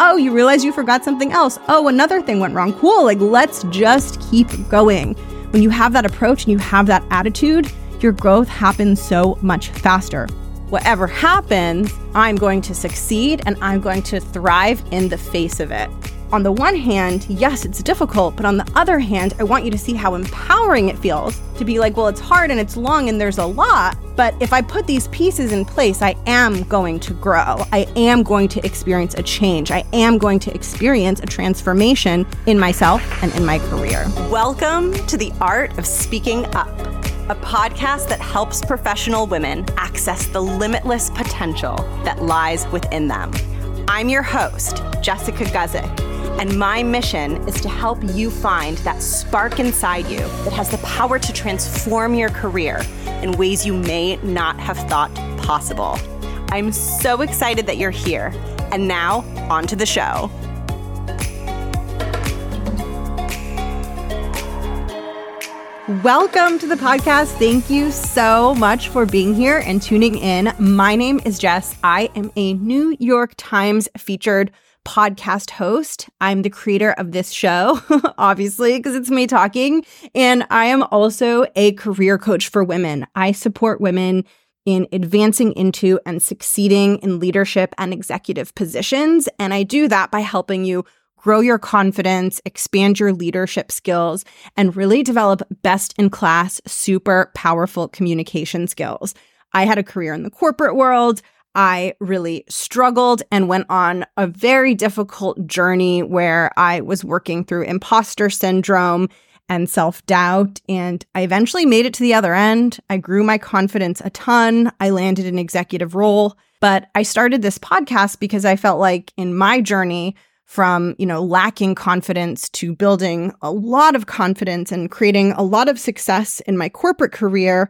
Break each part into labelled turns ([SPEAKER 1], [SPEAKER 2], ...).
[SPEAKER 1] Oh, you realize you forgot something else. Oh, another thing went wrong. Cool. Like, let's just keep going. When you have that approach and you have that attitude, your growth happens so much faster. Whatever happens, I'm going to succeed and I'm going to thrive in the face of it on the one hand, yes, it's difficult, but on the other hand, I want you to see how empowering it feels to be like, well, it's hard and it's long and there's a lot, but if I put these pieces in place, I am going to grow. I am going to experience a change. I am going to experience a transformation in myself and in my career.
[SPEAKER 2] Welcome to the Art of Speaking Up, a podcast that helps professional women access the limitless potential that lies within them. I'm your host, Jessica Guzik and my mission is to help you find that spark inside you that has the power to transform your career in ways you may not have thought possible. I'm so excited that you're here. And now, on to the show.
[SPEAKER 1] Welcome to the podcast. Thank you so much for being here and tuning in. My name is Jess. I am a New York Times featured podcast host. I'm the creator of this show, obviously, because it's me talking. And I am also a career coach for women. I support women in advancing into and succeeding in leadership and executive positions. And I do that by helping you grow your confidence, expand your leadership skills, and really develop best in class, super powerful communication skills. I had a career in the corporate world. I really struggled and went on a very difficult journey where I was working through imposter syndrome and self doubt. And I eventually made it to the other end. I grew my confidence a ton. I landed an executive role. But I started this podcast because I felt like in my journey, from you know lacking confidence to building a lot of confidence and creating a lot of success in my corporate career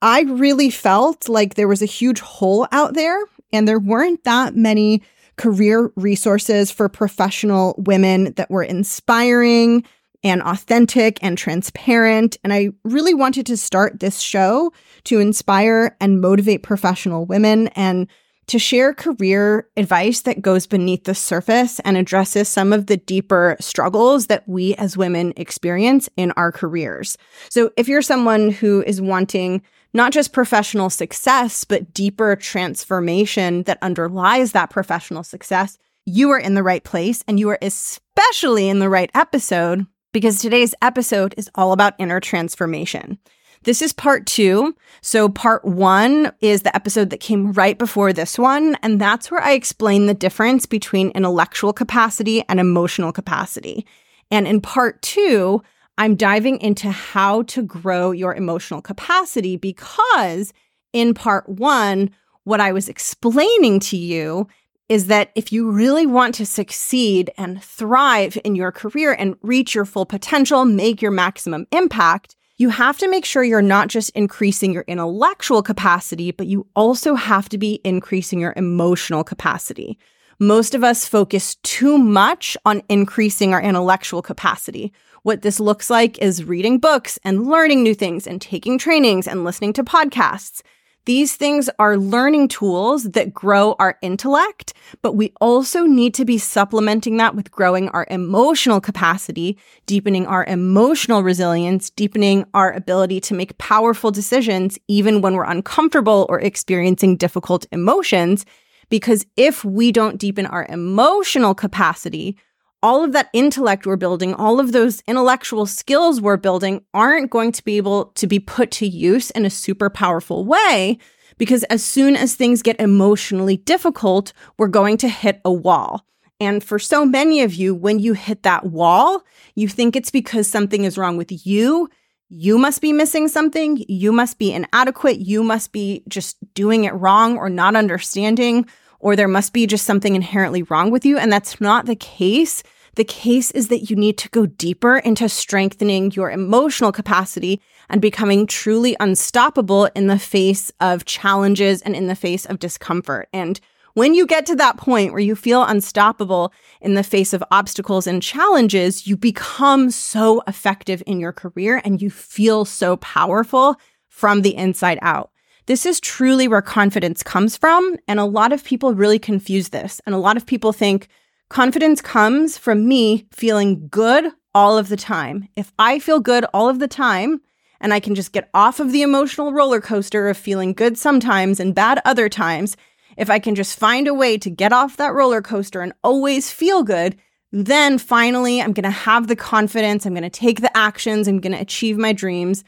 [SPEAKER 1] I really felt like there was a huge hole out there, and there weren't that many career resources for professional women that were inspiring and authentic and transparent. And I really wanted to start this show to inspire and motivate professional women and to share career advice that goes beneath the surface and addresses some of the deeper struggles that we as women experience in our careers. So if you're someone who is wanting not just professional success, but deeper transformation that underlies that professional success, you are in the right place and you are especially in the right episode because today's episode is all about inner transformation. This is part two. So, part one is the episode that came right before this one. And that's where I explain the difference between intellectual capacity and emotional capacity. And in part two, I'm diving into how to grow your emotional capacity because in part one, what I was explaining to you is that if you really want to succeed and thrive in your career and reach your full potential, make your maximum impact, you have to make sure you're not just increasing your intellectual capacity, but you also have to be increasing your emotional capacity. Most of us focus too much on increasing our intellectual capacity. What this looks like is reading books and learning new things and taking trainings and listening to podcasts. These things are learning tools that grow our intellect, but we also need to be supplementing that with growing our emotional capacity, deepening our emotional resilience, deepening our ability to make powerful decisions, even when we're uncomfortable or experiencing difficult emotions. Because if we don't deepen our emotional capacity, all of that intellect we're building, all of those intellectual skills we're building aren't going to be able to be put to use in a super powerful way because as soon as things get emotionally difficult, we're going to hit a wall. And for so many of you, when you hit that wall, you think it's because something is wrong with you. You must be missing something. You must be inadequate. You must be just doing it wrong or not understanding or there must be just something inherently wrong with you. And that's not the case. The case is that you need to go deeper into strengthening your emotional capacity and becoming truly unstoppable in the face of challenges and in the face of discomfort. And when you get to that point where you feel unstoppable in the face of obstacles and challenges, you become so effective in your career and you feel so powerful from the inside out. This is truly where confidence comes from. And a lot of people really confuse this. And a lot of people think Confidence comes from me feeling good all of the time. If I feel good all of the time, and I can just get off of the emotional roller coaster of feeling good sometimes and bad other times, if I can just find a way to get off that roller coaster and always feel good, then finally I'm going to have the confidence, I'm going to take the actions, I'm going to achieve my dreams.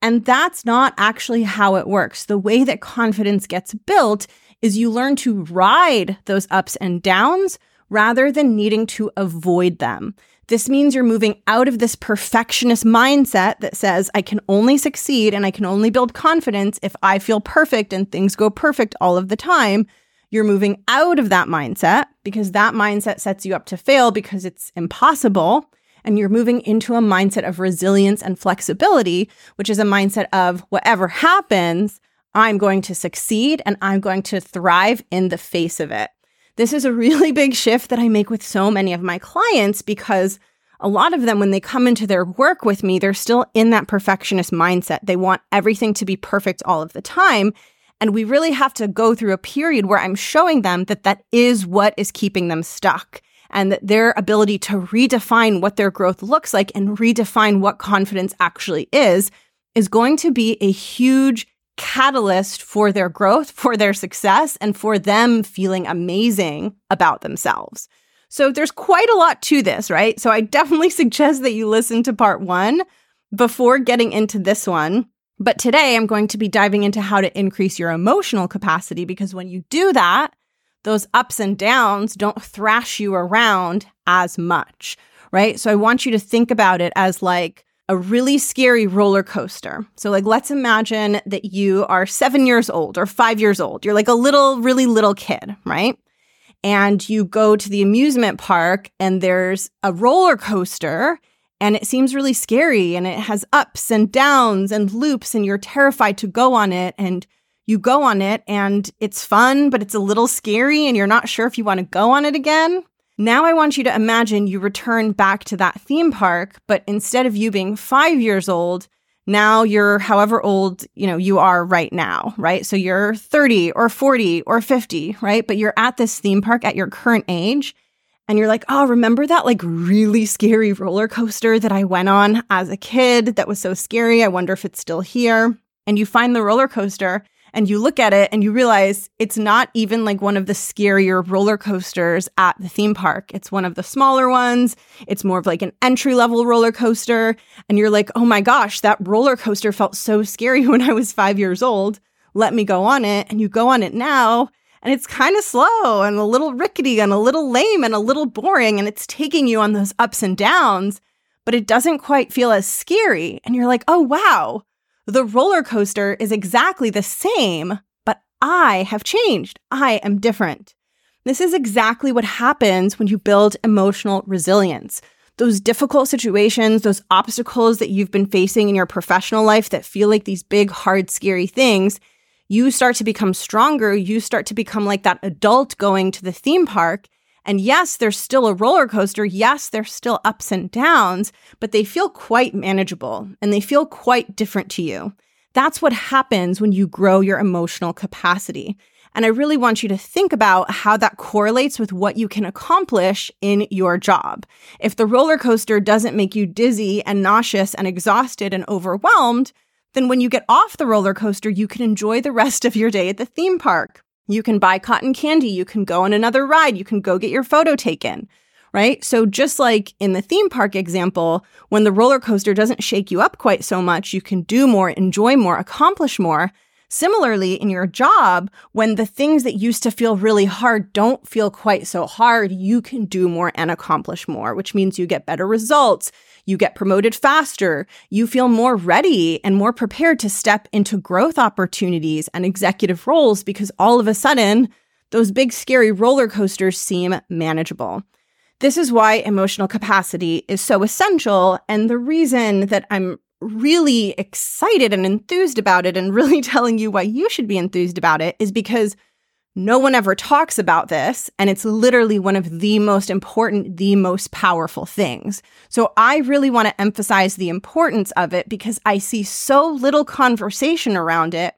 [SPEAKER 1] And that's not actually how it works. The way that confidence gets built is you learn to ride those ups and downs rather than needing to avoid them. This means you're moving out of this perfectionist mindset that says, I can only succeed and I can only build confidence if I feel perfect and things go perfect all of the time. You're moving out of that mindset because that mindset sets you up to fail because it's impossible. And you're moving into a mindset of resilience and flexibility, which is a mindset of whatever happens, I'm going to succeed and I'm going to thrive in the face of it. This is a really big shift that I make with so many of my clients because a lot of them, when they come into their work with me, they're still in that perfectionist mindset. They want everything to be perfect all of the time. And we really have to go through a period where I'm showing them that that is what is keeping them stuck and that their ability to redefine what their growth looks like and redefine what confidence actually is is going to be a huge catalyst for their growth, for their success, and for them feeling amazing about themselves. So there's quite a lot to this, right? So I definitely suggest that you listen to part one before getting into this one. But today I'm going to be diving into how to increase your emotional capacity because when you do that, those ups and downs don't thrash you around as much, right? So I want you to think about it as like a really scary roller coaster. So, like, let's imagine that you are seven years old or five years old. You're like a little, really little kid, right? And you go to the amusement park and there's a roller coaster and it seems really scary and it has ups and downs and loops and you're terrified to go on it and you go on it and it's fun, but it's a little scary and you're not sure if you want to go on it again. Now I want you to imagine you return back to that theme park, but instead of you being five years old, now you're however old, you know, you are right now, right? So you're 30 or 40 or 50, right? But you're at this theme park at your current age and you're like, oh, remember that like really scary roller coaster that I went on as a kid that was so scary? I wonder if it's still here. And you find the roller coaster and you look at it and you realize it's not even like one of the scarier roller coasters at the theme park. It's one of the smaller ones. It's more of like an entry level roller coaster. And you're like, oh my gosh, that roller coaster felt so scary when I was five years old. Let me go on it. And you go on it now. And it's kind of slow and a little rickety and a little lame and a little boring. And it's taking you on those ups and downs, but it doesn't quite feel as scary. And you're like, oh, wow the roller coaster is exactly the same, but I have changed. I am different. This is exactly what happens when you build emotional resilience. Those difficult situations, those obstacles that you've been facing in your professional life that feel like these big, hard, scary things, you start to become stronger. You start to become like that adult going to the theme park and yes, there's still a roller coaster. Yes, there's still ups and downs, but they feel quite manageable and they feel quite different to you. That's what happens when you grow your emotional capacity. And I really want you to think about how that correlates with what you can accomplish in your job. If the roller coaster doesn't make you dizzy and nauseous and exhausted and overwhelmed, then when you get off the roller coaster, you can enjoy the rest of your day at the theme park. You can buy cotton candy. You can go on another ride. You can go get your photo taken, right? So, just like in the theme park example, when the roller coaster doesn't shake you up quite so much, you can do more, enjoy more, accomplish more. Similarly, in your job, when the things that used to feel really hard don't feel quite so hard, you can do more and accomplish more, which means you get better results you get promoted faster, you feel more ready and more prepared to step into growth opportunities and executive roles because all of a sudden, those big scary roller coasters seem manageable. This is why emotional capacity is so essential. And the reason that I'm really excited and enthused about it and really telling you why you should be enthused about it is because no one ever talks about this, and it's literally one of the most important, the most powerful things. So I really want to emphasize the importance of it because I see so little conversation around it.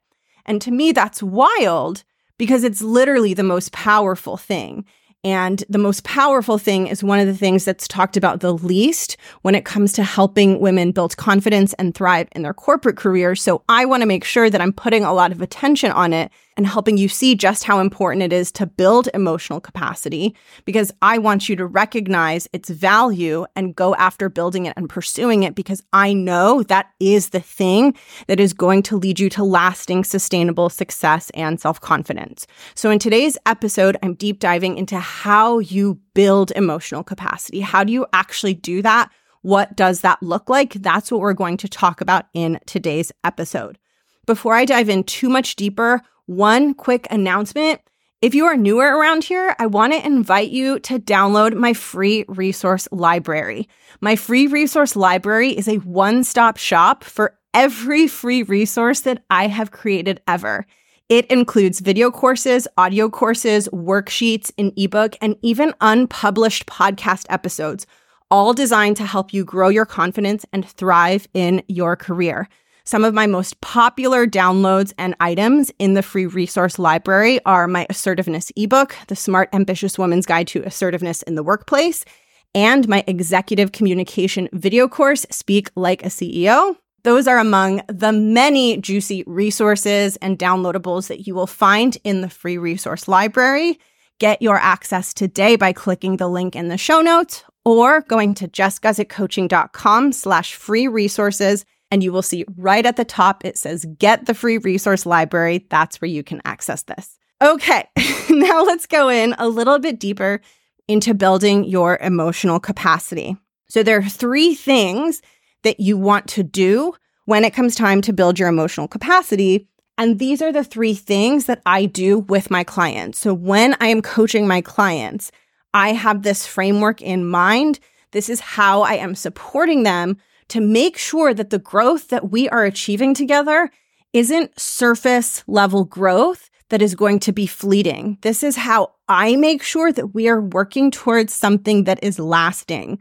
[SPEAKER 1] And to me, that's wild because it's literally the most powerful thing. And the most powerful thing is one of the things that's talked about the least when it comes to helping women build confidence and thrive in their corporate careers. So I want to make sure that I'm putting a lot of attention on it and helping you see just how important it is to build emotional capacity because I want you to recognize its value and go after building it and pursuing it because I know that is the thing that is going to lead you to lasting, sustainable success and self confidence. So in today's episode, I'm deep diving into how you build emotional capacity. How do you actually do that? What does that look like? That's what we're going to talk about in today's episode. Before I dive in too much deeper, one quick announcement. If you are newer around here, I want to invite you to download my free resource library. My free resource library is a one stop shop for every free resource that I have created ever. It includes video courses, audio courses, worksheets, an ebook, and even unpublished podcast episodes, all designed to help you grow your confidence and thrive in your career. Some of my most popular downloads and items in the free resource library are my assertiveness ebook, The Smart Ambitious Woman's Guide to Assertiveness in the Workplace, and my executive communication video course, Speak Like a CEO. Those are among the many juicy resources and downloadables that you will find in the free resource library. Get your access today by clicking the link in the show notes or going to jessguzikcoaching.com slash free resources and you will see right at the top, it says get the free resource library. That's where you can access this. Okay, now let's go in a little bit deeper into building your emotional capacity. So there are three things that you want to do when it comes time to build your emotional capacity. And these are the three things that I do with my clients. So when I am coaching my clients, I have this framework in mind. This is how I am supporting them to make sure that the growth that we are achieving together isn't surface level growth that is going to be fleeting. This is how I make sure that we are working towards something that is lasting.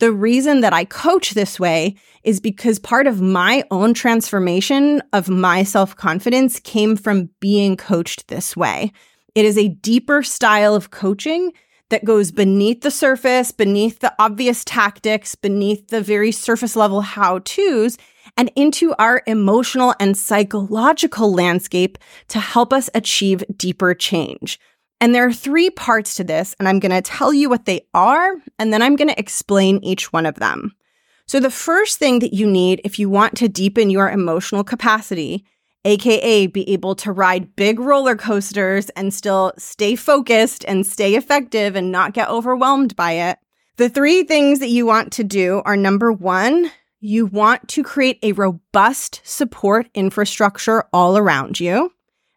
[SPEAKER 1] The reason that I coach this way is because part of my own transformation of my self confidence came from being coached this way. It is a deeper style of coaching that goes beneath the surface, beneath the obvious tactics, beneath the very surface level how to's, and into our emotional and psychological landscape to help us achieve deeper change. And there are three parts to this, and I'm going to tell you what they are, and then I'm going to explain each one of them. So, the first thing that you need if you want to deepen your emotional capacity aka be able to ride big roller coasters and still stay focused and stay effective and not get overwhelmed by it. The three things that you want to do are number one, you want to create a robust support infrastructure all around you.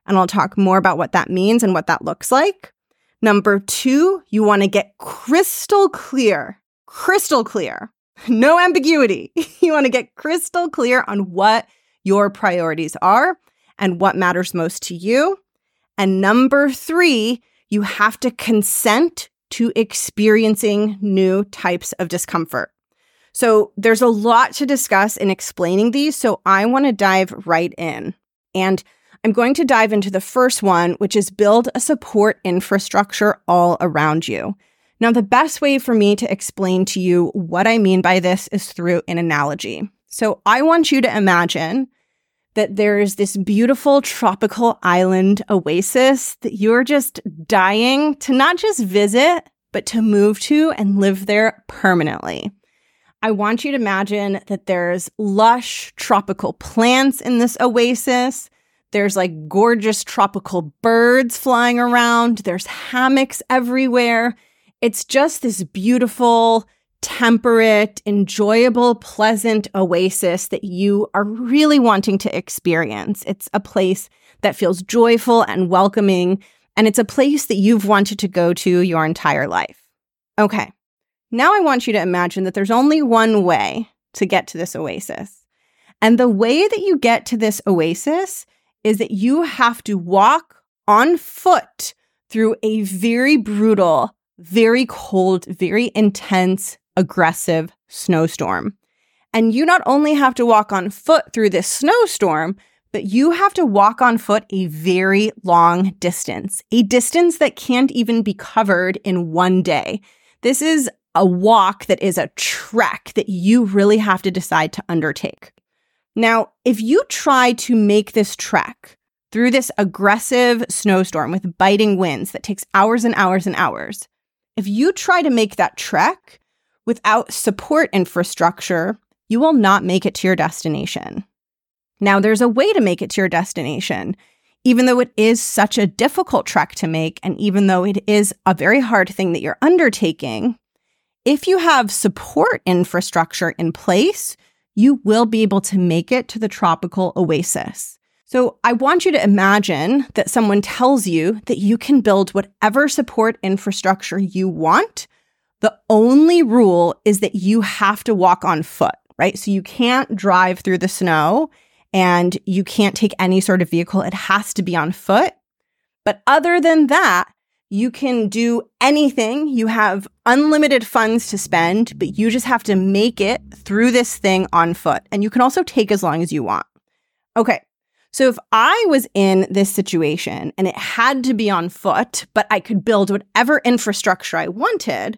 [SPEAKER 1] And I'll talk more about what that means and what that looks like. Number two, you want to get crystal clear, crystal clear, no ambiguity. you want to get crystal clear on what your priorities are and what matters most to you. And number three, you have to consent to experiencing new types of discomfort. So there's a lot to discuss in explaining these. So I want to dive right in. And I'm going to dive into the first one, which is build a support infrastructure all around you. Now, the best way for me to explain to you what I mean by this is through an analogy. So I want you to imagine that there is this beautiful tropical island oasis that you're just dying to not just visit, but to move to and live there permanently. I want you to imagine that there's lush tropical plants in this oasis. There's like gorgeous tropical birds flying around. There's hammocks everywhere. It's just this beautiful, temperate, enjoyable, pleasant oasis that you are really wanting to experience. It's a place that feels joyful and welcoming, and it's a place that you've wanted to go to your entire life. Okay, now I want you to imagine that there's only one way to get to this oasis. And the way that you get to this oasis is that you have to walk on foot through a very brutal, very cold, very intense aggressive snowstorm. And you not only have to walk on foot through this snowstorm, but you have to walk on foot a very long distance, a distance that can't even be covered in one day. This is a walk that is a trek that you really have to decide to undertake. Now, if you try to make this trek through this aggressive snowstorm with biting winds that takes hours and hours and hours, if you try to make that trek without support infrastructure, you will not make it to your destination. Now, there's a way to make it to your destination, even though it is such a difficult trek to make, and even though it is a very hard thing that you're undertaking. If you have support infrastructure in place, you will be able to make it to the tropical oasis. So I want you to imagine that someone tells you that you can build whatever support infrastructure you want. The only rule is that you have to walk on foot, right? So you can't drive through the snow and you can't take any sort of vehicle. It has to be on foot. But other than that, you can do anything. You have unlimited funds to spend, but you just have to make it through this thing on foot. And you can also take as long as you want. Okay. So if I was in this situation and it had to be on foot, but I could build whatever infrastructure I wanted,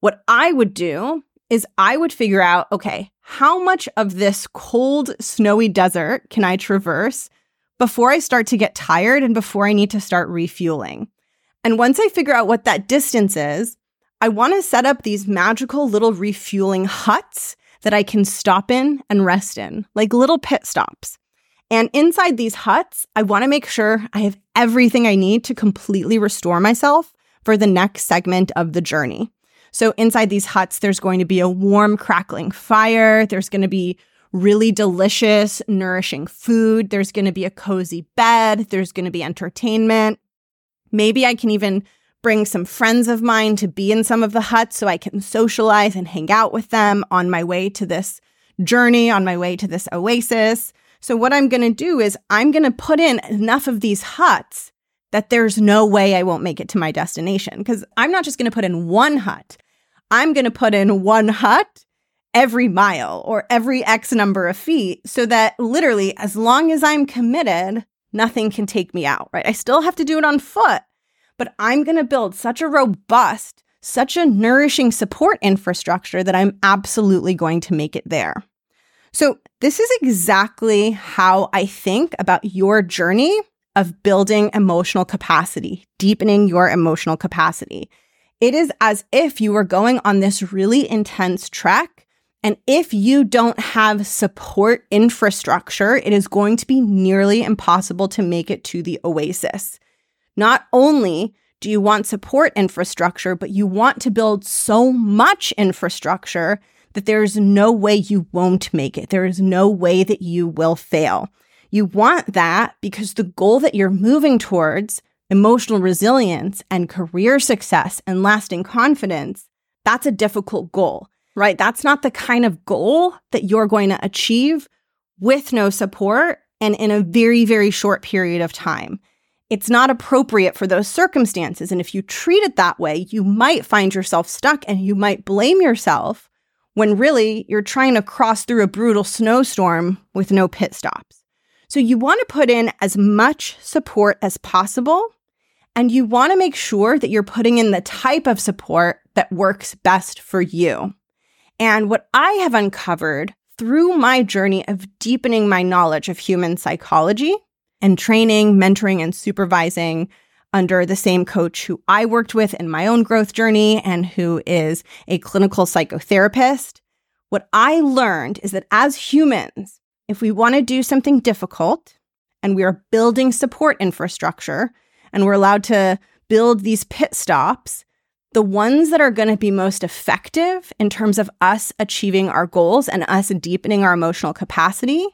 [SPEAKER 1] what I would do is I would figure out okay, how much of this cold, snowy desert can I traverse before I start to get tired and before I need to start refueling? And once I figure out what that distance is, I want to set up these magical little refueling huts that I can stop in and rest in, like little pit stops. And inside these huts, I want to make sure I have everything I need to completely restore myself for the next segment of the journey. So inside these huts, there's going to be a warm, crackling fire. There's going to be really delicious, nourishing food. There's going to be a cozy bed. There's going to be entertainment. Maybe I can even bring some friends of mine to be in some of the huts so I can socialize and hang out with them on my way to this journey, on my way to this oasis. So, what I'm going to do is I'm going to put in enough of these huts that there's no way I won't make it to my destination. Because I'm not just going to put in one hut, I'm going to put in one hut every mile or every X number of feet so that literally, as long as I'm committed, nothing can take me out, right? I still have to do it on foot, but I'm going to build such a robust, such a nourishing support infrastructure that I'm absolutely going to make it there. So, this is exactly how I think about your journey of building emotional capacity, deepening your emotional capacity. It is as if you were going on this really intense trek. And if you don't have support infrastructure, it is going to be nearly impossible to make it to the oasis. Not only do you want support infrastructure, but you want to build so much infrastructure that there is no way you won't make it. There is no way that you will fail. You want that because the goal that you're moving towards, emotional resilience and career success and lasting confidence, that's a difficult goal, right? That's not the kind of goal that you're going to achieve with no support and in a very, very short period of time. It's not appropriate for those circumstances. And if you treat it that way, you might find yourself stuck and you might blame yourself when really you're trying to cross through a brutal snowstorm with no pit stops. So you want to put in as much support as possible. And you want to make sure that you're putting in the type of support that works best for you. And what I have uncovered through my journey of deepening my knowledge of human psychology and training, mentoring, and supervising under the same coach who I worked with in my own growth journey and who is a clinical psychotherapist. What I learned is that as humans, if we want to do something difficult and we are building support infrastructure and we're allowed to build these pit stops, the ones that are going to be most effective in terms of us achieving our goals and us deepening our emotional capacity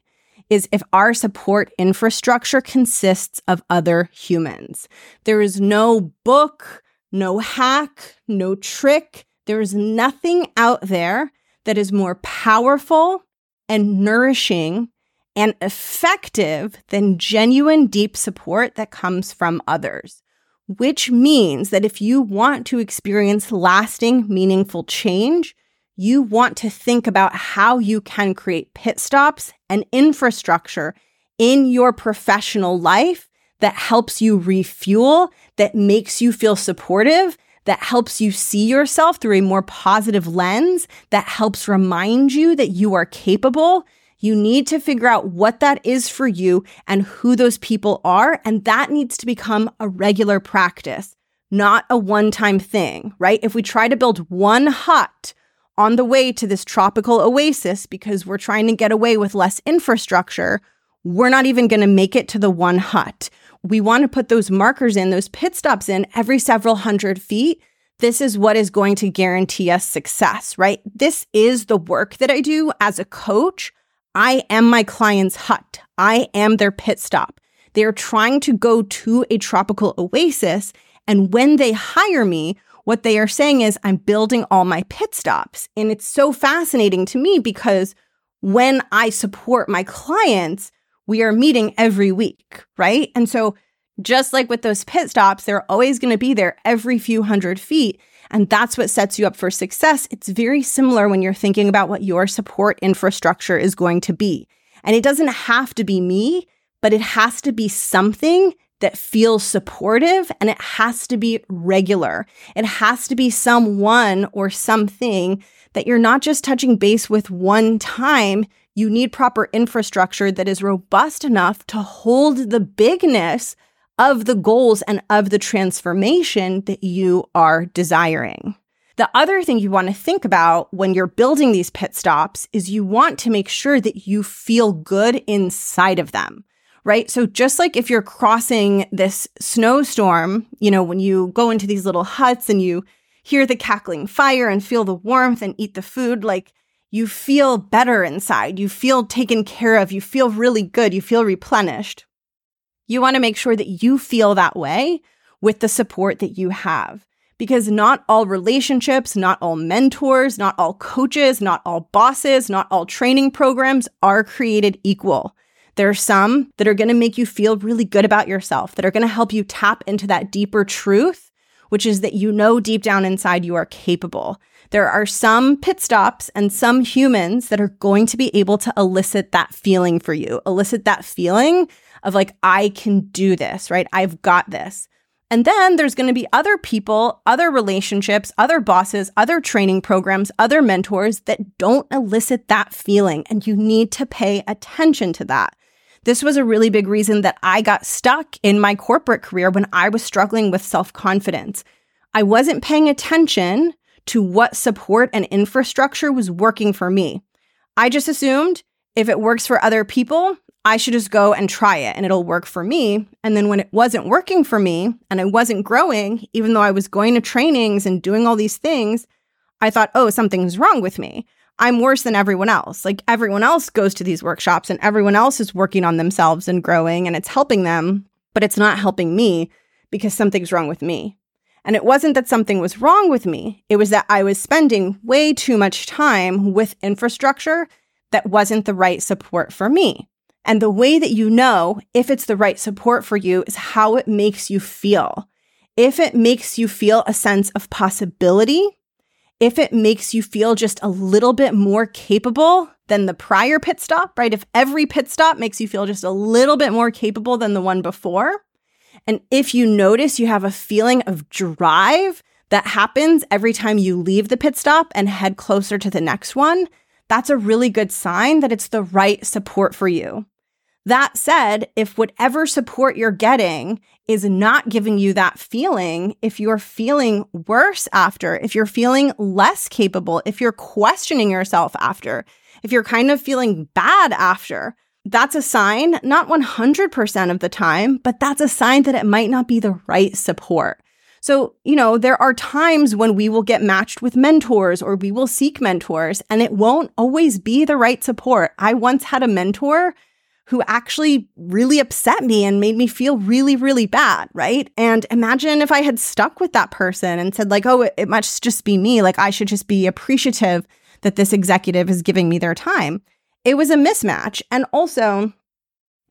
[SPEAKER 1] is if our support infrastructure consists of other humans. There is no book, no hack, no trick. There is nothing out there that is more powerful and nourishing and effective than genuine deep support that comes from others. Which means that if you want to experience lasting, meaningful change, you want to think about how you can create pit stops and infrastructure in your professional life that helps you refuel, that makes you feel supportive, that helps you see yourself through a more positive lens, that helps remind you that you are capable. You need to figure out what that is for you and who those people are. And that needs to become a regular practice, not a one time thing, right? If we try to build one hut on the way to this tropical oasis because we're trying to get away with less infrastructure, we're not even going to make it to the one hut we want to put those markers in, those pit stops in every several hundred feet. This is what is going to guarantee us success, right? This is the work that I do as a coach. I am my client's hut. I am their pit stop. They are trying to go to a tropical oasis. And when they hire me, what they are saying is, I'm building all my pit stops. And it's so fascinating to me because when I support my clients, we are meeting every week, right? And so, just like with those pit stops, they're always going to be there every few hundred feet. And that's what sets you up for success. It's very similar when you're thinking about what your support infrastructure is going to be. And it doesn't have to be me, but it has to be something that feels supportive and it has to be regular. It has to be someone or something that you're not just touching base with one time you need proper infrastructure that is robust enough to hold the bigness of the goals and of the transformation that you are desiring. The other thing you want to think about when you're building these pit stops is you want to make sure that you feel good inside of them, right? So just like if you're crossing this snowstorm, you know, when you go into these little huts and you hear the cackling fire and feel the warmth and eat the food, like you feel better inside. You feel taken care of. You feel really good. You feel replenished. You want to make sure that you feel that way with the support that you have. Because not all relationships, not all mentors, not all coaches, not all bosses, not all training programs are created equal. There are some that are going to make you feel really good about yourself, that are going to help you tap into that deeper truth, which is that you know deep down inside you are capable. There are some pit stops and some humans that are going to be able to elicit that feeling for you, elicit that feeling of like, I can do this, right? I've got this. And then there's going to be other people, other relationships, other bosses, other training programs, other mentors that don't elicit that feeling. And you need to pay attention to that. This was a really big reason that I got stuck in my corporate career when I was struggling with self confidence. I wasn't paying attention to what support and infrastructure was working for me. I just assumed if it works for other people, I should just go and try it and it'll work for me. And then when it wasn't working for me and I wasn't growing, even though I was going to trainings and doing all these things, I thought, oh, something's wrong with me. I'm worse than everyone else. Like everyone else goes to these workshops and everyone else is working on themselves and growing and it's helping them, but it's not helping me because something's wrong with me. And it wasn't that something was wrong with me, it was that I was spending way too much time with infrastructure that wasn't the right support for me. And the way that you know if it's the right support for you is how it makes you feel. If it makes you feel a sense of possibility, if it makes you feel just a little bit more capable than the prior pit stop, right? If every pit stop makes you feel just a little bit more capable than the one before, and if you notice you have a feeling of drive that happens every time you leave the pit stop and head closer to the next one, that's a really good sign that it's the right support for you. That said, if whatever support you're getting is not giving you that feeling, if you're feeling worse after, if you're feeling less capable, if you're questioning yourself after, if you're kind of feeling bad after, that's a sign, not 100% of the time, but that's a sign that it might not be the right support. So, you know, there are times when we will get matched with mentors or we will seek mentors, and it won't always be the right support. I once had a mentor who actually really upset me and made me feel really, really bad, right? And imagine if I had stuck with that person and said, like, oh, it, it must just be me. Like, I should just be appreciative that this executive is giving me their time it was a mismatch. And also,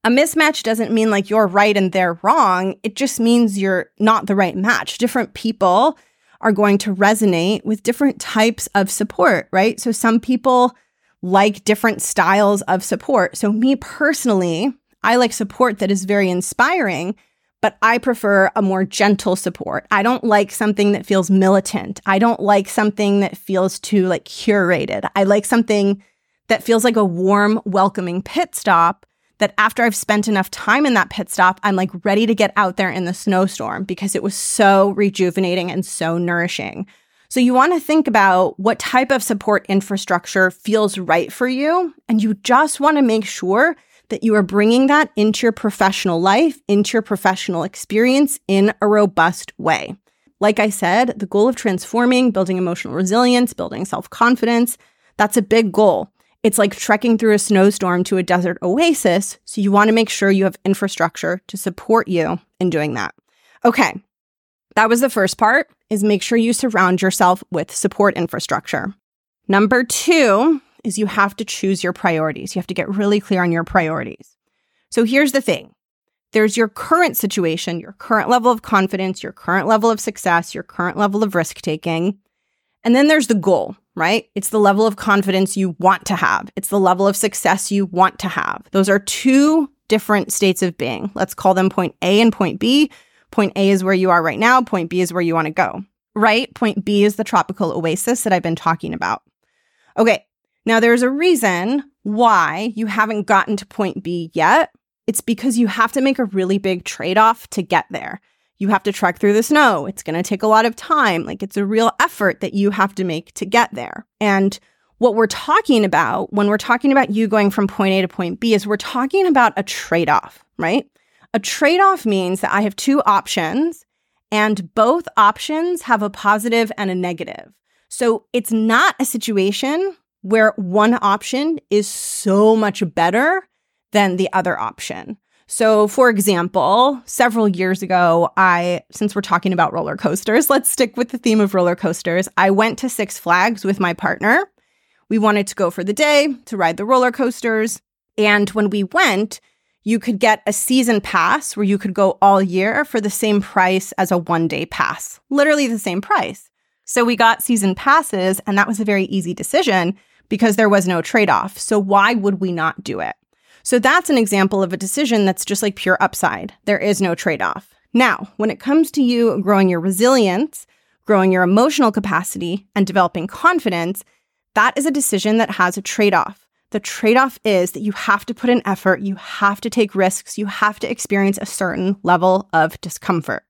[SPEAKER 1] a mismatch doesn't mean like you're right and they're wrong. It just means you're not the right match. Different people are going to resonate with different types of support, right? So some people like different styles of support. So, me personally, I like support that is very inspiring, but I prefer a more gentle support. I don't like something that feels militant. I don't like something that feels too like curated. I like something that feels like a warm, welcoming pit stop that after I've spent enough time in that pit stop, I'm like ready to get out there in the snowstorm because it was so rejuvenating and so nourishing. So you want to think about what type of support infrastructure feels right for you. And you just want to make sure that you are bringing that into your professional life, into your professional experience in a robust way. Like I said, the goal of transforming, building emotional resilience, building self confidence, that's a big goal. It's like trekking through a snowstorm to a desert oasis. So you want to make sure you have infrastructure to support you in doing that. Okay. That was the first part is make sure you surround yourself with support infrastructure. Number two is you have to choose your priorities. You have to get really clear on your priorities. So here's the thing there's your current situation, your current level of confidence, your current level of success, your current level of risk taking. And then there's the goal, right? It's the level of confidence you want to have, it's the level of success you want to have. Those are two different states of being. Let's call them point A and point B. Point A is where you are right now, point B is where you want to go, right? Point B is the tropical oasis that I've been talking about. Okay, now, there's a reason why you haven't gotten to point B yet. It's because you have to make a really big trade off to get there. You have to trek through the snow. It's going to take a lot of time. Like it's a real effort that you have to make to get there. And what we're talking about when we're talking about you going from point A to point B is we're talking about a trade off, right? A trade off means that I have two options and both options have a positive and a negative. So it's not a situation where one option is so much better than the other option. So, for example, several years ago, I, since we're talking about roller coasters, let's stick with the theme of roller coasters. I went to Six Flags with my partner. We wanted to go for the day to ride the roller coasters. And when we went, you could get a season pass where you could go all year for the same price as a one day pass, literally the same price. So we got season passes, and that was a very easy decision because there was no trade off. So why would we not do it? So that's an example of a decision that's just like pure upside. There is no trade off. Now, when it comes to you growing your resilience, growing your emotional capacity, and developing confidence, that is a decision that has a trade off. The trade off is that you have to put in effort, you have to take risks, you have to experience a certain level of discomfort.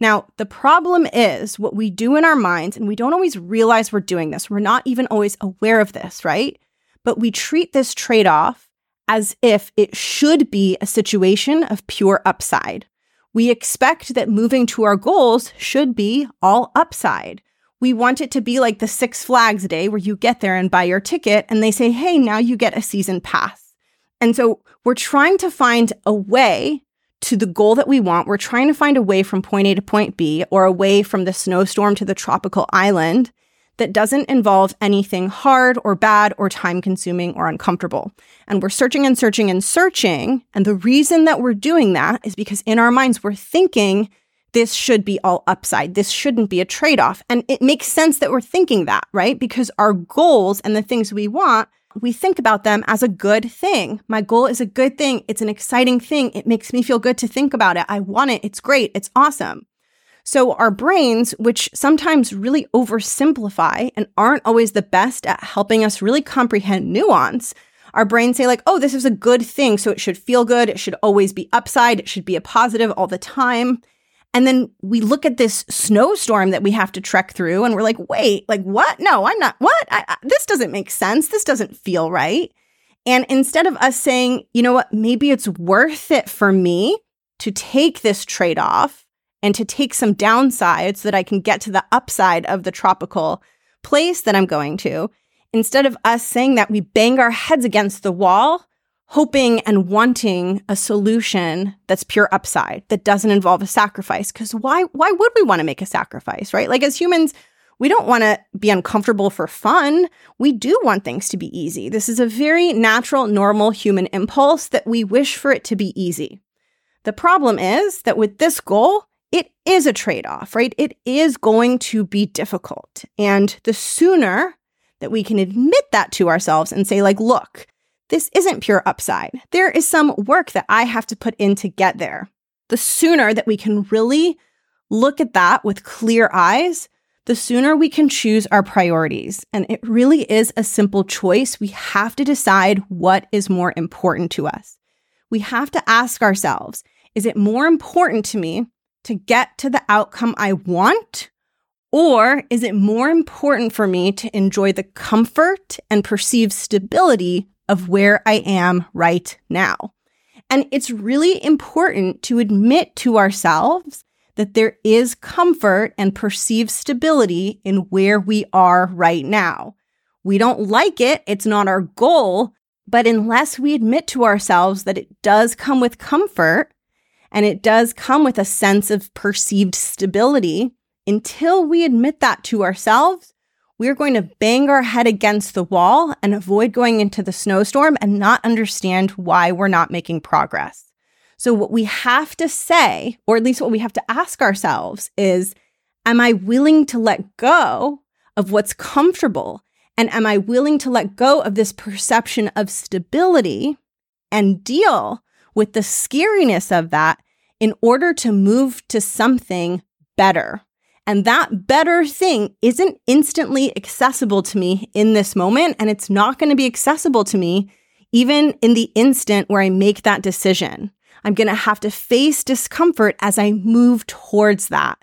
[SPEAKER 1] Now, the problem is what we do in our minds, and we don't always realize we're doing this. We're not even always aware of this, right? But we treat this trade off as if it should be a situation of pure upside. We expect that moving to our goals should be all upside. We want it to be like the Six Flags day where you get there and buy your ticket and they say, hey, now you get a season pass. And so we're trying to find a way to the goal that we want. We're trying to find a way from point A to point B or away from the snowstorm to the tropical island that doesn't involve anything hard or bad or time consuming or uncomfortable. And we're searching and searching and searching. And the reason that we're doing that is because in our minds, we're thinking this should be all upside. This shouldn't be a trade off. And it makes sense that we're thinking that, right? Because our goals and the things we want we think about them as a good thing. My goal is a good thing. It's an exciting thing. It makes me feel good to think about it. I want it. It's great. It's awesome. So, our brains, which sometimes really oversimplify and aren't always the best at helping us really comprehend nuance, our brains say, like, oh, this is a good thing. So, it should feel good. It should always be upside. It should be a positive all the time. And then we look at this snowstorm that we have to trek through and we're like, wait, like what? No, I'm not. What? I, I, this doesn't make sense. This doesn't feel right. And instead of us saying, you know what, maybe it's worth it for me to take this trade off and to take some downside so that I can get to the upside of the tropical place that I'm going to, instead of us saying that, we bang our heads against the wall hoping and wanting a solution that's pure upside that doesn't involve a sacrifice. Because why why would we want to make a sacrifice right? Like as humans we don't want to be uncomfortable for fun. We do want things to be easy. This is a very natural normal human impulse that we wish for it to be easy. The problem is that with this goal it is a trade-off right? It is going to be difficult. And the sooner that we can admit that to ourselves and say like look this isn't pure upside. There is some work that I have to put in to get there. The sooner that we can really look at that with clear eyes, the sooner we can choose our priorities. And it really is a simple choice. We have to decide what is more important to us. We have to ask ourselves is it more important to me to get to the outcome I want? Or is it more important for me to enjoy the comfort and perceived stability of where I am right now? And it's really important to admit to ourselves that there is comfort and perceived stability in where we are right now. We don't like it, it's not our goal, but unless we admit to ourselves that it does come with comfort and it does come with a sense of perceived stability, until we admit that to ourselves, we're going to bang our head against the wall and avoid going into the snowstorm and not understand why we're not making progress. So, what we have to say, or at least what we have to ask ourselves, is Am I willing to let go of what's comfortable? And am I willing to let go of this perception of stability and deal with the scariness of that in order to move to something better? And that better thing isn't instantly accessible to me in this moment. And it's not going to be accessible to me even in the instant where I make that decision. I'm going to have to face discomfort as I move towards that.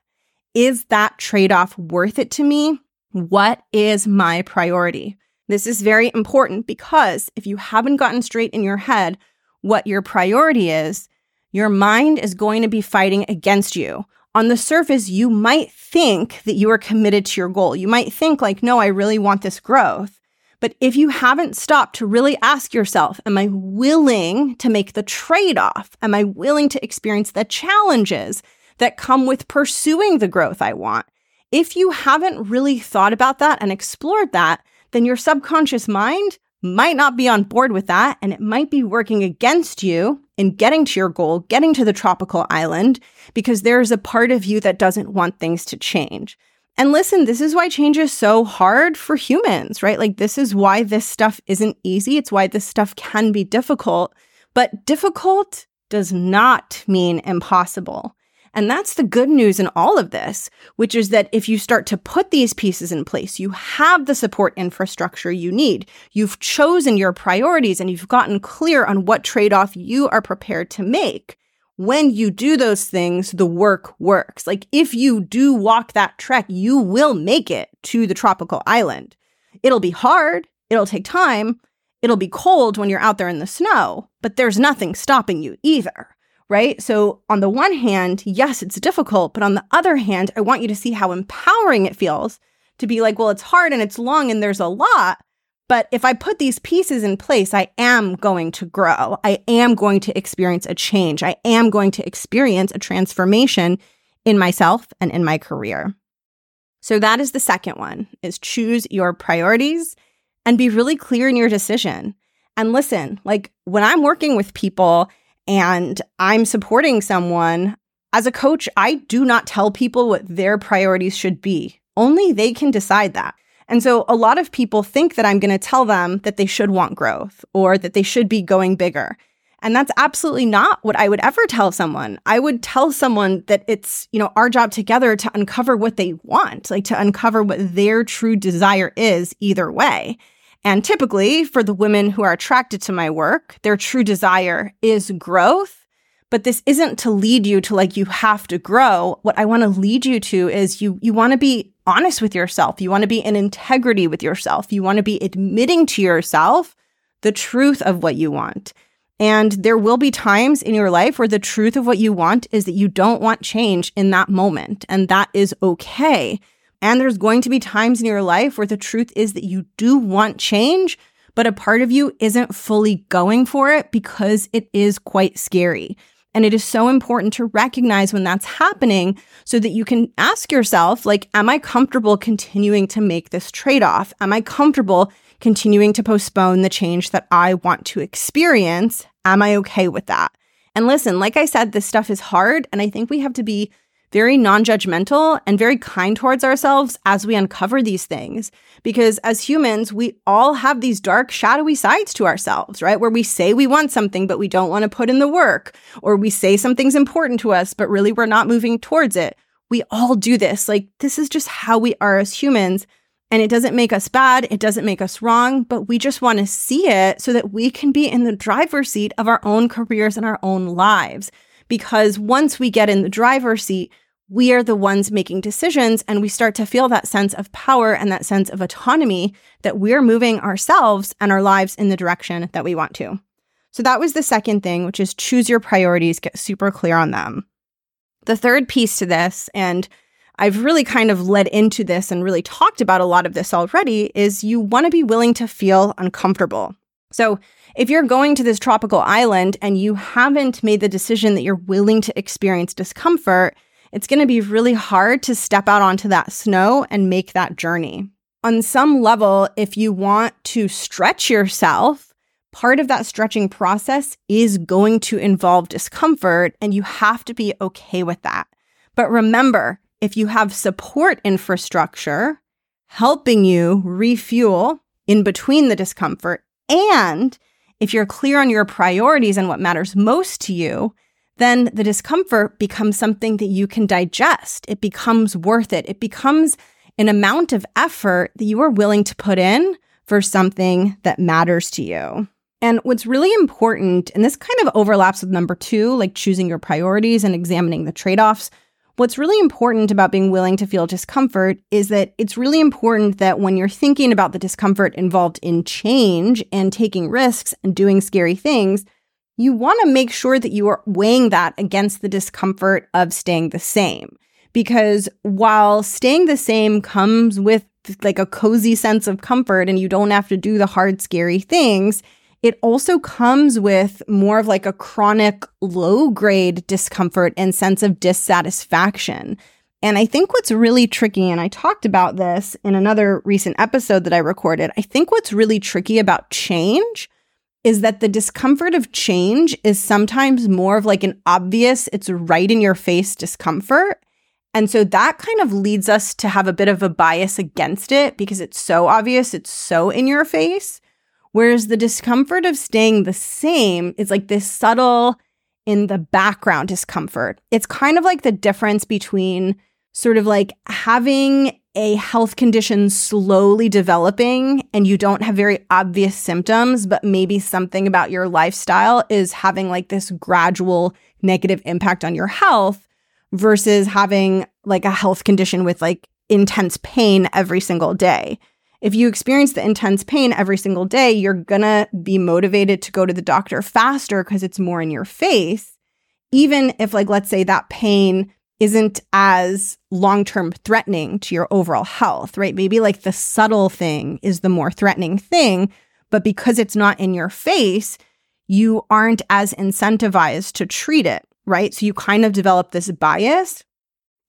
[SPEAKER 1] Is that trade off worth it to me? What is my priority? This is very important because if you haven't gotten straight in your head what your priority is, your mind is going to be fighting against you. On the surface, you might think that you are committed to your goal. You might think, like, no, I really want this growth. But if you haven't stopped to really ask yourself, am I willing to make the trade off? Am I willing to experience the challenges that come with pursuing the growth I want? If you haven't really thought about that and explored that, then your subconscious mind might not be on board with that and it might be working against you in getting to your goal, getting to the tropical island, because there's a part of you that doesn't want things to change. And listen, this is why change is so hard for humans, right? Like, this is why this stuff isn't easy. It's why this stuff can be difficult. But difficult does not mean impossible. And that's the good news in all of this, which is that if you start to put these pieces in place, you have the support infrastructure you need. You've chosen your priorities and you've gotten clear on what trade off you are prepared to make when you do those things, the work works. Like if you do walk that trek, you will make it to the tropical island. It'll be hard, it'll take time, it'll be cold when you're out there in the snow, but there's nothing stopping you either, right? So, on the one hand, yes, it's difficult, but on the other hand, I want you to see how empowering it feels to be like, well, it's hard and it's long and there's a lot, but if I put these pieces in place, I am going to grow. I am going to experience a change. I am going to experience a transformation in myself and in my career. So that is the second one is choose your priorities and be really clear in your decision. And listen, like when I'm working with people and I'm supporting someone as a coach, I do not tell people what their priorities should be. Only they can decide that. And so a lot of people think that I'm going to tell them that they should want growth or that they should be going bigger. And that's absolutely not what I would ever tell someone. I would tell someone that it's, you know, our job together to uncover what they want, like to uncover what their true desire is either way. And typically for the women who are attracted to my work, their true desire is growth but this isn't to lead you to like you have to grow what i want to lead you to is you you want to be honest with yourself. You want to be in integrity with yourself. You want to be admitting to yourself the truth of what you want. And there will be times in your life where the truth of what you want is that you don't want change in that moment. And that is okay. And there's going to be times in your life where the truth is that you do want change, but a part of you isn't fully going for it because it is quite scary. And it is so important to recognize when that's happening so that you can ask yourself, like, am I comfortable continuing to make this trade off? Am I comfortable continuing to postpone the change that I want to experience? Am I okay with that? And listen, like I said, this stuff is hard. And I think we have to be very non judgmental, and very kind towards ourselves as we uncover these things. Because as humans, we all have these dark, shadowy sides to ourselves, right? Where we say we want something, but we don't want to put in the work, or we say something's important to us, but really we're not moving towards it. We all do this. Like, this is just how we are as humans. And it doesn't make us bad, it doesn't make us wrong, but we just want to see it so that we can be in the driver's seat of our own careers and our own lives. Because once we get in the driver's seat, we are the ones making decisions and we start to feel that sense of power and that sense of autonomy that we're moving ourselves and our lives in the direction that we want to. So that was the second thing, which is choose your priorities, get super clear on them. The third piece to this, and I've really kind of led into this and really talked about a lot of this already, is you want to be willing to feel uncomfortable. So, if you're going to this tropical island and you haven't made the decision that you're willing to experience discomfort, it's going to be really hard to step out onto that snow and make that journey. On some level, if you want to stretch yourself, part of that stretching process is going to involve discomfort, and you have to be okay with that. But remember, if you have support infrastructure helping you refuel in between the discomfort, and if you're clear on your priorities and what matters most to you, then the discomfort becomes something that you can digest. It becomes worth it. It becomes an amount of effort that you are willing to put in for something that matters to you. And what's really important, and this kind of overlaps with number two, like choosing your priorities and examining the trade offs. What's really important about being willing to feel discomfort is that it's really important that when you're thinking about the discomfort involved in change and taking risks and doing scary things, you want to make sure that you are weighing that against the discomfort of staying the same. Because while staying the same comes with like a cozy sense of comfort and you don't have to do the hard, scary things, it also comes with more of like a chronic low grade discomfort and sense of dissatisfaction. And I think what's really tricky, and I talked about this in another recent episode that I recorded, I think what's really tricky about change is that the discomfort of change is sometimes more of like an obvious, it's right in your face discomfort. And so that kind of leads us to have a bit of a bias against it because it's so obvious, it's so in your face. Whereas the discomfort of staying the same is like this subtle in the background discomfort. It's kind of like the difference between sort of like having a health condition slowly developing and you don't have very obvious symptoms, but maybe something about your lifestyle is having like this gradual negative impact on your health versus having like a health condition with like intense pain every single day if you experience the intense pain every single day, you're gonna be motivated to go to the doctor faster because it's more in your face. Even if, like, let's say that pain isn't as long term threatening to your overall health, right? Maybe like the subtle thing is the more threatening thing, but because it's not in your face, you aren't as incentivized to treat it, right? So you kind of develop this bias.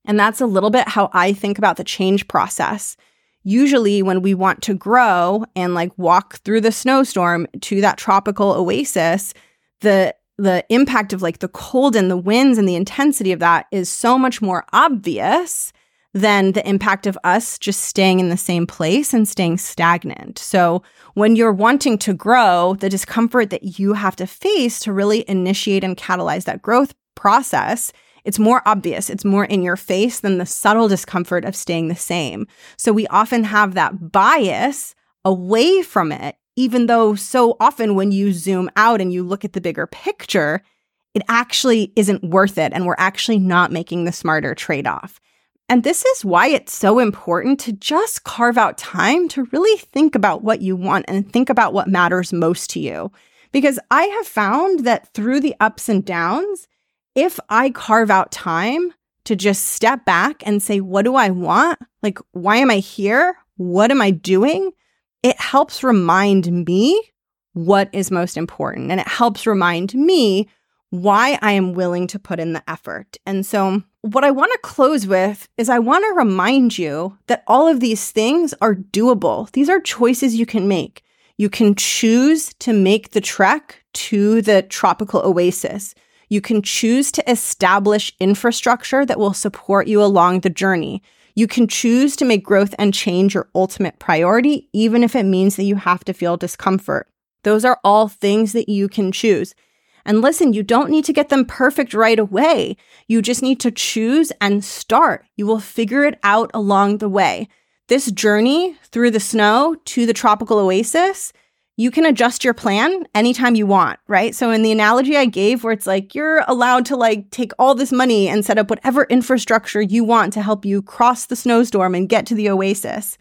[SPEAKER 1] And that's a little bit how I think about the change process usually when we want to grow and like walk through the snowstorm to that tropical oasis, the the impact of like the cold and the winds and the intensity of that is so much more obvious than the impact of us just staying in the same place and staying stagnant. So, when you're wanting to grow, the discomfort that you have to face to really initiate and catalyze that growth process it's more obvious, it's more in your face than the subtle discomfort of staying the same. So we often have that bias away from it, even though so often when you zoom out and you look at the bigger picture, it actually isn't worth it. And we're actually not making the smarter trade off. And this is why it's so important to just carve out time to really think about what you want and think about what matters most to you. Because I have found that through the ups and downs, if I carve out time to just step back and say, what do I want? Like, why am I here? What am I doing? It helps remind me what is most important. And it helps remind me why I am willing to put in the effort. And so, what I want to close with is I want to remind you that all of these things are doable. These are choices you can make. You can choose to make the trek to the tropical oasis. You can choose to establish infrastructure that will support you along the journey. You can choose to make growth and change your ultimate priority, even if it means that you have to feel discomfort. Those are all things that you can choose. And listen, you don't need to get them perfect right away. You just need to choose and start. You will figure it out along the way. This journey through the snow to the tropical oasis, you can adjust your plan anytime you want, right? So in the analogy I gave where it's like you're allowed to like take all this money and set up whatever infrastructure you want to help you cross the snowstorm and get to the oasis.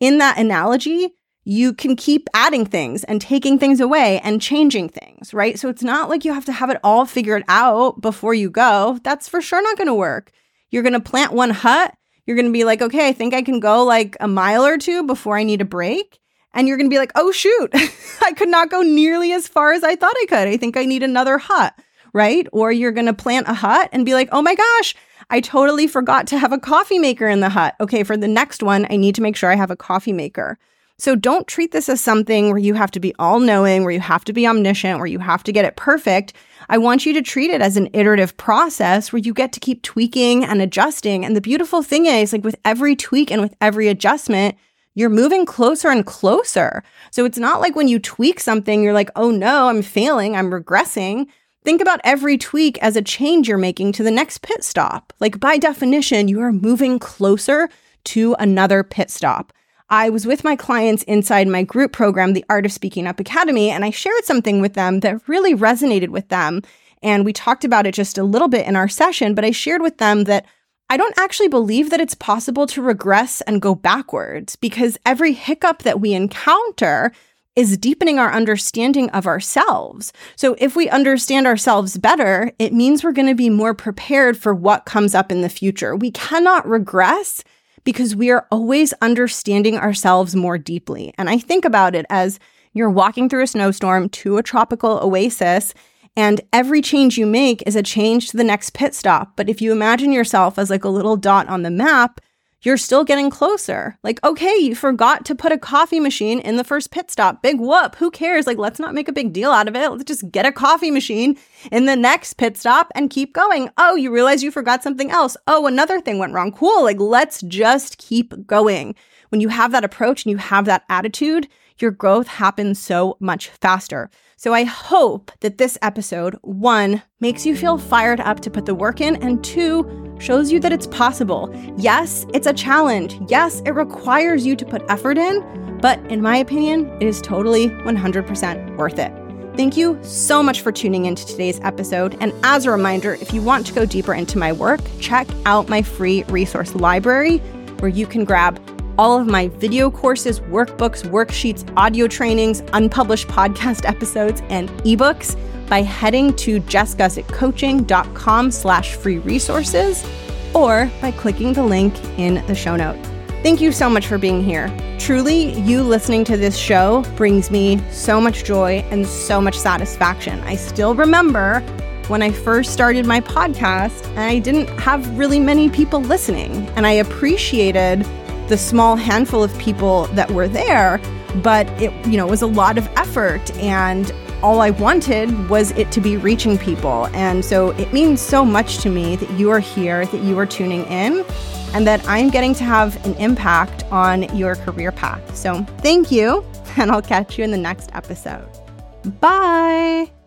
[SPEAKER 1] In that analogy, you can keep adding things and taking things away and changing things, right? So it's not like you have to have it all figured out before you go. That's for sure not going to work. You're going to plant one hut. You're going to be like, okay, I think I can go like a mile or two before I need a break. And you're going to be like, oh, shoot, I could not go nearly as far as I thought I could. I think I need another hut, right? Or you're going to plant a hut and be like, oh my gosh, I totally forgot to have a coffee maker in the hut. Okay, for the next one, I need to make sure I have a coffee maker. So don't treat this as something where you have to be all knowing, where you have to be omniscient, where you have to get it perfect. I want you to treat it as an iterative process where you get to keep tweaking and adjusting. And the beautiful thing is, like with every tweak and with every adjustment, you're moving closer and closer. So it's not like when you tweak something, you're like, oh no, I'm failing, I'm regressing. Think about every tweak as a change you're making to the next pit stop. Like by definition, you are moving closer to another pit stop. I was with my clients inside my group program, the Art of Speaking Up Academy, and I shared something with them that really resonated with them. And we talked about it just a little bit in our session, but I shared with them that I don't actually believe that it's possible to regress and go backwards because every hiccup that we encounter is deepening our understanding of ourselves. So if we understand ourselves better, it means we're going to be more prepared for what comes up in the future. We cannot regress because we are always understanding ourselves more deeply. And I think about it as you're walking through a snowstorm to a tropical oasis, and every change you make is a change to the next pit stop. But if you imagine yourself as like a little dot on the map, you're still getting closer. Like, okay, you forgot to put a coffee machine in the first pit stop. Big whoop. Who cares? Like, let's not make a big deal out of it. Let's just get a coffee machine in the next pit stop and keep going. Oh, you realize you forgot something else. Oh, another thing went wrong. Cool. Like, let's just keep going. When you have that approach and you have that attitude, your growth happens so much faster. So I hope that this episode, one, makes you feel fired up to put the work in, and two, shows you that it's possible. Yes, it's a challenge. Yes, it requires you to put effort in, but in my opinion, it is totally 100% worth it. Thank you so much for tuning into today's episode. And as a reminder, if you want to go deeper into my work, check out my free resource library where you can grab all of my video courses, workbooks, worksheets, audio trainings, unpublished podcast episodes, and ebooks by heading to jessguzikcoaching.com slash free resources or by clicking the link in the show note. Thank you so much for being here. Truly, you listening to this show brings me so much joy and so much satisfaction. I still remember when I first started my podcast, and I didn't have really many people listening, and I appreciated the small handful of people that were there, but it, you know, was a lot of effort and all I wanted was it to be reaching people. And so it means so much to me that you are here, that you are tuning in, and that I'm getting to have an impact on your career path. So thank you, and I'll catch you in the next episode. Bye.